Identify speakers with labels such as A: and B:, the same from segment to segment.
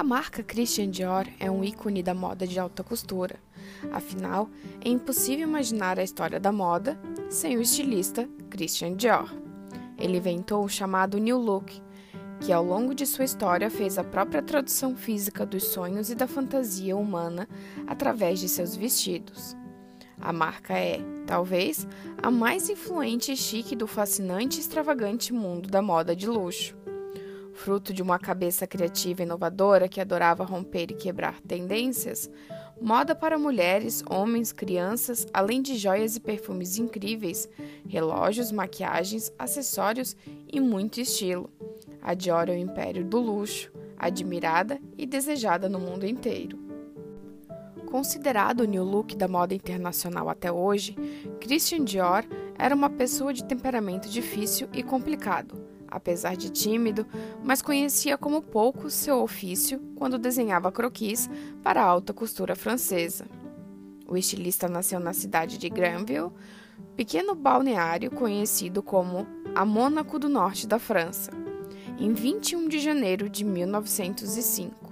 A: A marca Christian Dior é um ícone da moda de alta costura. Afinal, é impossível imaginar a história da moda sem o estilista Christian Dior. Ele inventou o chamado New Look, que ao longo de sua história fez a própria tradução física dos sonhos e da fantasia humana através de seus vestidos. A marca é, talvez, a mais influente e chique do fascinante e extravagante mundo da moda de luxo fruto de uma cabeça criativa e inovadora que adorava romper e quebrar tendências, moda para mulheres, homens, crianças, além de joias e perfumes incríveis, relógios, maquiagens, acessórios e muito estilo. A Dior é o império do luxo, admirada e desejada no mundo inteiro. Considerado o new look da moda internacional até hoje, Christian Dior era uma pessoa de temperamento difícil e complicado apesar de tímido, mas conhecia como pouco seu ofício quando desenhava croquis para a alta costura francesa. O estilista nasceu na cidade de Granville, pequeno balneário conhecido como a Mônaco do Norte da França, em 21 de janeiro de 1905.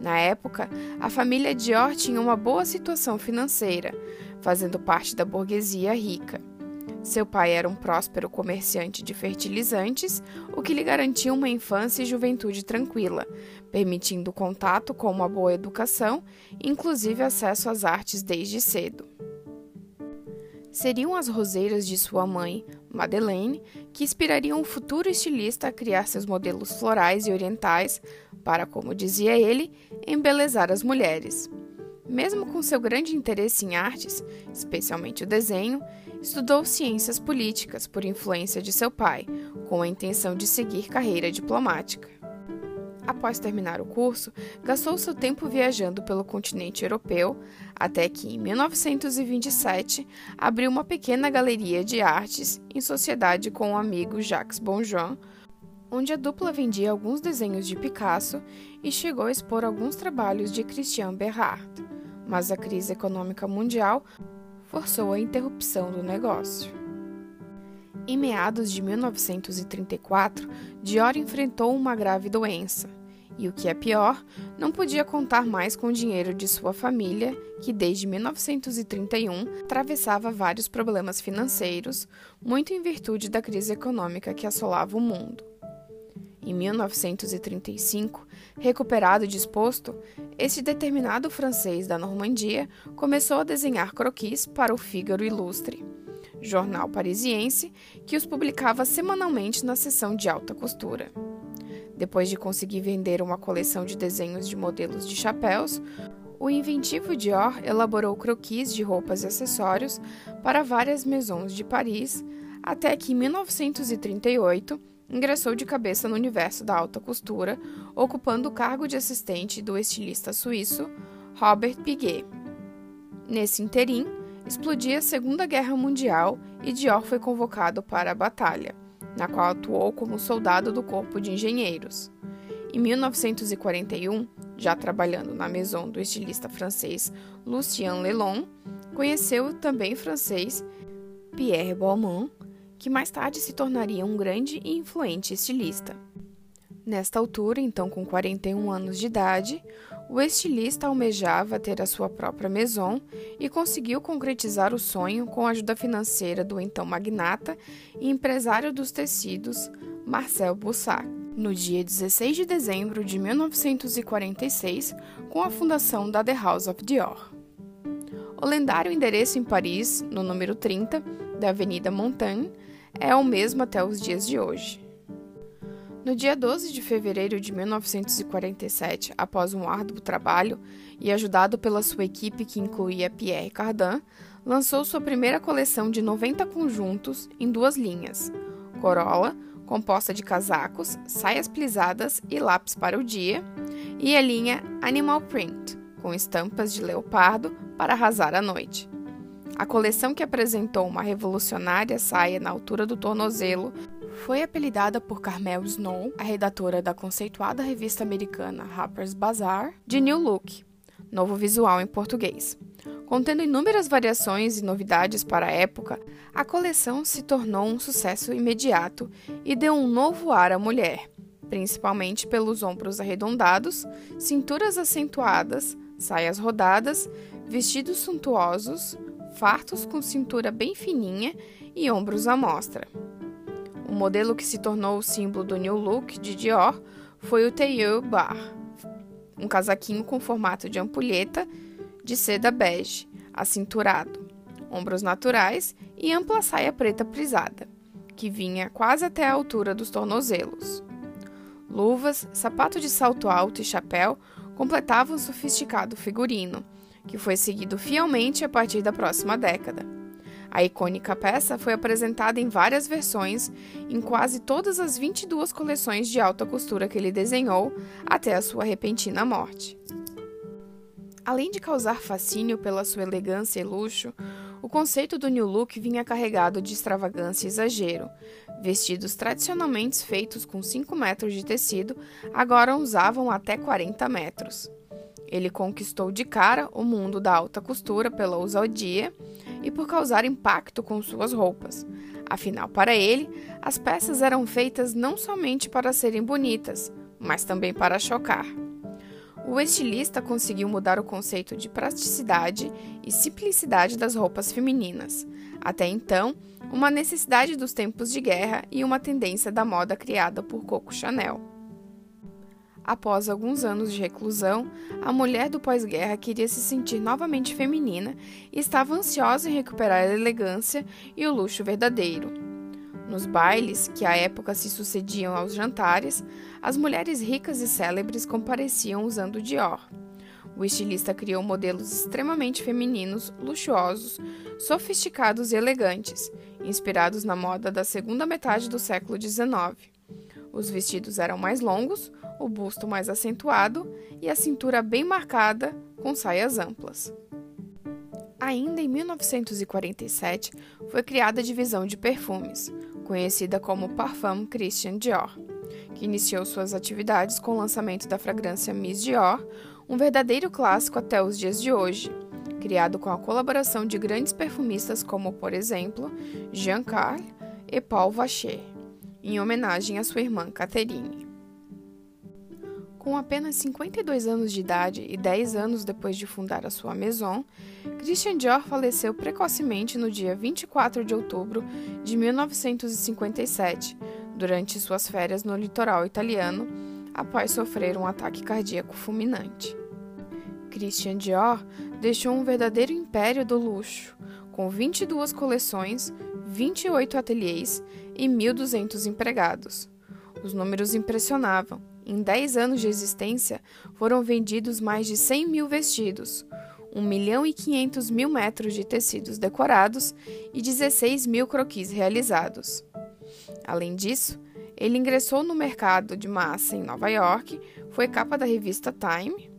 A: Na época, a família Dior tinha uma boa situação financeira, fazendo parte da burguesia rica. Seu pai era um próspero comerciante de fertilizantes, o que lhe garantia uma infância e juventude tranquila, permitindo contato com uma boa educação, inclusive acesso às artes desde cedo. Seriam as roseiras de sua mãe, Madeleine, que inspirariam o futuro estilista a criar seus modelos florais e orientais para, como dizia ele, embelezar as mulheres. Mesmo com seu grande interesse em artes, especialmente o desenho, estudou ciências políticas por influência de seu pai, com a intenção de seguir carreira diplomática. Após terminar o curso, gastou seu tempo viajando pelo continente europeu, até que, em 1927, abriu uma pequena galeria de artes em sociedade com o amigo Jacques Bonjour, onde a dupla vendia alguns desenhos de Picasso e chegou a expor alguns trabalhos de Christian Berard mas a crise econômica mundial forçou a interrupção do negócio. Em meados de 1934, Dior enfrentou uma grave doença e, o que é pior, não podia contar mais com o dinheiro de sua família, que desde 1931 atravessava vários problemas financeiros, muito em virtude da crise econômica que assolava o mundo. Em 1935, recuperado e disposto, este determinado francês da Normandia começou a desenhar croquis para o Figaro Ilustre, jornal parisiense que os publicava semanalmente na seção de alta costura. Depois de conseguir vender uma coleção de desenhos de modelos de chapéus, o inventivo Dior elaborou croquis de roupas e acessórios para várias maisons de Paris, até que em 1938 ingressou de cabeça no universo da alta costura, ocupando o cargo de assistente do estilista suíço Robert Piguet. Nesse interim, explodia a Segunda Guerra Mundial e Dior foi convocado para a batalha, na qual atuou como soldado do Corpo de Engenheiros. Em 1941, já trabalhando na maison do estilista francês Lucien Lelon, conheceu também francês Pierre Balmain, que mais tarde se tornaria um grande e influente estilista. Nesta altura, então com 41 anos de idade, o estilista almejava ter a sua própria maison e conseguiu concretizar o sonho com a ajuda financeira do então magnata e empresário dos tecidos, Marcel Boussac, no dia 16 de dezembro de 1946, com a fundação da The House of Dior. O lendário endereço em Paris, no número 30 da Avenida Montaigne, é o mesmo até os dias de hoje. No dia 12 de fevereiro de 1947, após um árduo trabalho e ajudado pela sua equipe que incluía Pierre Cardin, lançou sua primeira coleção de 90 conjuntos em duas linhas: Corolla, composta de casacos, saias plisadas e lápis para o dia, e a linha Animal Print, com estampas de leopardo para arrasar a noite. A coleção que apresentou uma revolucionária saia na altura do tornozelo foi apelidada por Carmel Snow, a redatora da conceituada revista americana Harper's Bazaar, de New Look, novo visual em português. Contendo inúmeras variações e novidades para a época, a coleção se tornou um sucesso imediato e deu um novo ar à mulher, principalmente pelos ombros arredondados, cinturas acentuadas, saias rodadas, vestidos suntuosos, fartos com cintura bem fininha e ombros à mostra. O modelo que se tornou o símbolo do New Look de Dior foi o Tailleur Bar, um casaquinho com formato de ampulheta de seda bege, acinturado, ombros naturais e ampla saia preta prisada, que vinha quase até a altura dos tornozelos. Luvas, sapato de salto alto e chapéu completavam o sofisticado figurino, que foi seguido fielmente a partir da próxima década. A icônica peça foi apresentada em várias versões em quase todas as 22 coleções de alta costura que ele desenhou até a sua repentina morte. Além de causar fascínio pela sua elegância e luxo, o conceito do New Look vinha carregado de extravagância e exagero. Vestidos tradicionalmente feitos com 5 metros de tecido agora usavam até 40 metros. Ele conquistou de cara o mundo da alta costura pela ousadia e por causar impacto com suas roupas. Afinal, para ele, as peças eram feitas não somente para serem bonitas, mas também para chocar. O estilista conseguiu mudar o conceito de praticidade e simplicidade das roupas femininas. Até então, uma necessidade dos tempos de guerra e uma tendência da moda criada por Coco Chanel. Após alguns anos de reclusão, a mulher do pós-guerra queria se sentir novamente feminina e estava ansiosa em recuperar a elegância e o luxo verdadeiro. Nos bailes, que à época se sucediam aos jantares, as mulheres ricas e célebres compareciam usando Dior. O estilista criou modelos extremamente femininos, luxuosos, sofisticados e elegantes, inspirados na moda da segunda metade do século XIX. Os vestidos eram mais longos, o busto mais acentuado e a cintura bem marcada, com saias amplas. Ainda em 1947, foi criada a divisão de perfumes, conhecida como Parfum Christian Dior, que iniciou suas atividades com o lançamento da fragrância Miss Dior, um verdadeiro clássico até os dias de hoje, criado com a colaboração de grandes perfumistas como, por exemplo, Jean Carl e Paul Vacher, em homenagem à sua irmã Catherine. Com apenas 52 anos de idade e 10 anos depois de fundar a sua maison, Christian Dior faleceu precocemente no dia 24 de outubro de 1957, durante suas férias no litoral italiano, após sofrer um ataque cardíaco fulminante. Christian Dior deixou um verdadeiro império do luxo, com 22 coleções, 28 ateliês e 1.200 empregados. Os números impressionavam em 10 anos de existência, foram vendidos mais de 100 mil vestidos, 1 milhão e 500 mil metros de tecidos decorados e 16 mil croquis realizados. Além disso, ele ingressou no mercado de massa em Nova York, foi capa da revista Time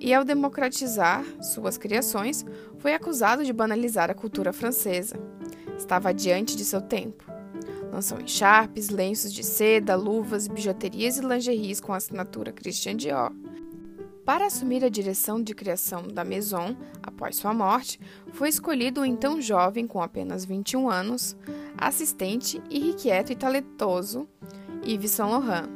A: e, ao democratizar suas criações, foi acusado de banalizar a cultura francesa. Estava diante de seu tempo. Lançou encharpes, lenços de seda, luvas, bijuterias e lingeries com assinatura Christian Dior. Para assumir a direção de criação da Maison após sua morte, foi escolhido o então jovem, com apenas 21 anos, assistente, irrequieto e talentoso Yves Saint Laurent,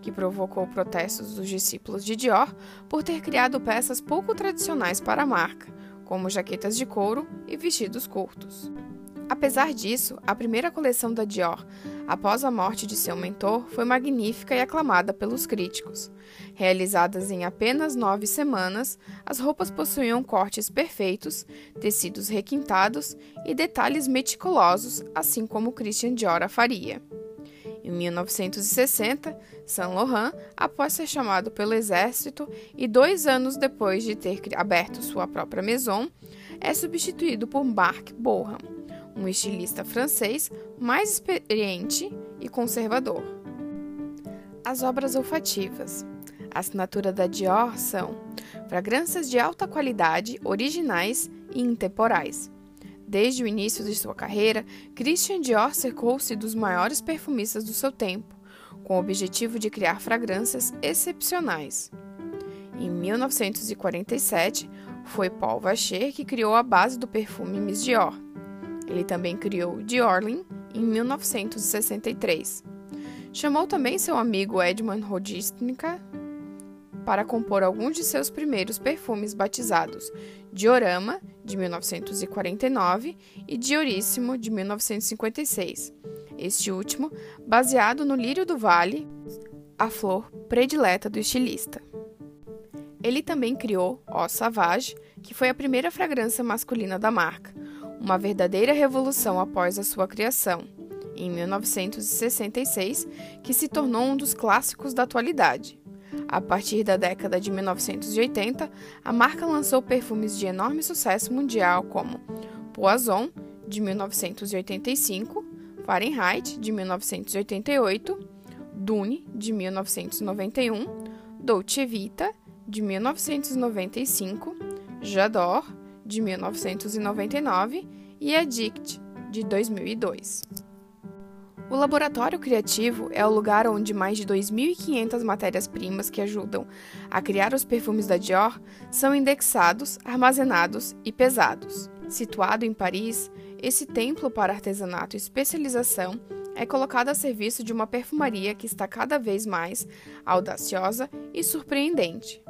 A: que provocou protestos dos discípulos de Dior por ter criado peças pouco tradicionais para a marca, como jaquetas de couro e vestidos curtos. Apesar disso, a primeira coleção da Dior, após a morte de seu mentor, foi magnífica e aclamada pelos críticos. Realizadas em apenas nove semanas, as roupas possuíam cortes perfeitos, tecidos requintados e detalhes meticulosos, assim como Christian Dior a faria. Em 1960, Saint Laurent, após ser chamado pelo exército e dois anos depois de ter aberto sua própria maison, é substituído por Marc Boham um estilista francês mais experiente e conservador. As obras olfativas. A assinatura da Dior são fragrâncias de alta qualidade, originais e intemporais. Desde o início de sua carreira, Christian Dior cercou-se dos maiores perfumistas do seu tempo, com o objetivo de criar fragrâncias excepcionais. Em 1947, foi Paul Vacher que criou a base do perfume Miss Dior. Ele também criou Diorlin em 1963. Chamou também seu amigo Edmund Rodisnica para compor alguns de seus primeiros perfumes batizados Diorama, de 1949, e Dioríssimo, de 1956. Este último, baseado no lírio do vale, a flor predileta do estilista. Ele também criou Eau Savage, que foi a primeira fragrância masculina da marca, uma verdadeira revolução após a sua criação, em 1966, que se tornou um dos clássicos da atualidade. A partir da década de 1980, a marca lançou perfumes de enorme sucesso mundial como Poison, de 1985, Fahrenheit, de 1988, Dune, de 1991, Dolce Vita, de 1995, J'adore, de 1999 e Addict, de 2002. O laboratório criativo é o lugar onde mais de 2.500 matérias-primas que ajudam a criar os perfumes da Dior são indexados, armazenados e pesados. Situado em Paris, esse templo para artesanato e especialização é colocado a serviço de uma perfumaria que está cada vez mais audaciosa e surpreendente.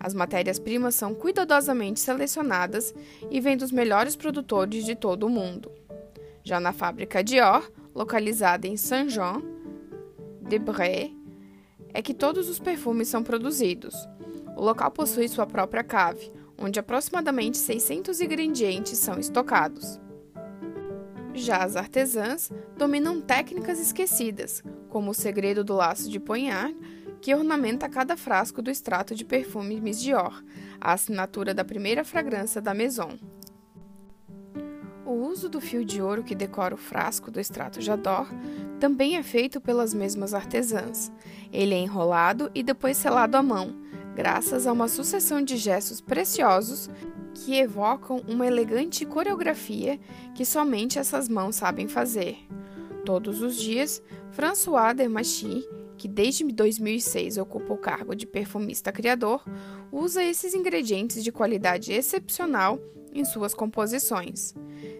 A: As matérias-primas são cuidadosamente selecionadas e vêm dos melhores produtores de todo o mundo. Já na fábrica Dior, localizada em Saint-Jean-de-Bray, é que todos os perfumes são produzidos. O local possui sua própria cave, onde aproximadamente 600 ingredientes são estocados. Já as artesãs dominam técnicas esquecidas, como o segredo do laço de ponhar, que ornamenta cada frasco do extrato de perfume Miss Dior, a assinatura da primeira fragrância da Maison. O uso do fio de ouro que decora o frasco do extrato Jador também é feito pelas mesmas artesãs. Ele é enrolado e depois selado à mão, graças a uma sucessão de gestos preciosos que evocam uma elegante coreografia que somente essas mãos sabem fazer. Todos os dias, François Dermachy que desde 2006 ocupa o cargo de perfumista criador, usa esses ingredientes de qualidade excepcional em suas composições.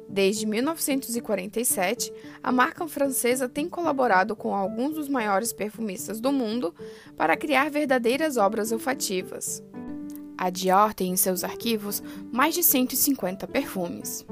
A: Desde 1947, a marca francesa tem colaborado com alguns dos maiores perfumistas do mundo para criar verdadeiras obras olfativas. A Dior tem em seus arquivos mais de 150 perfumes.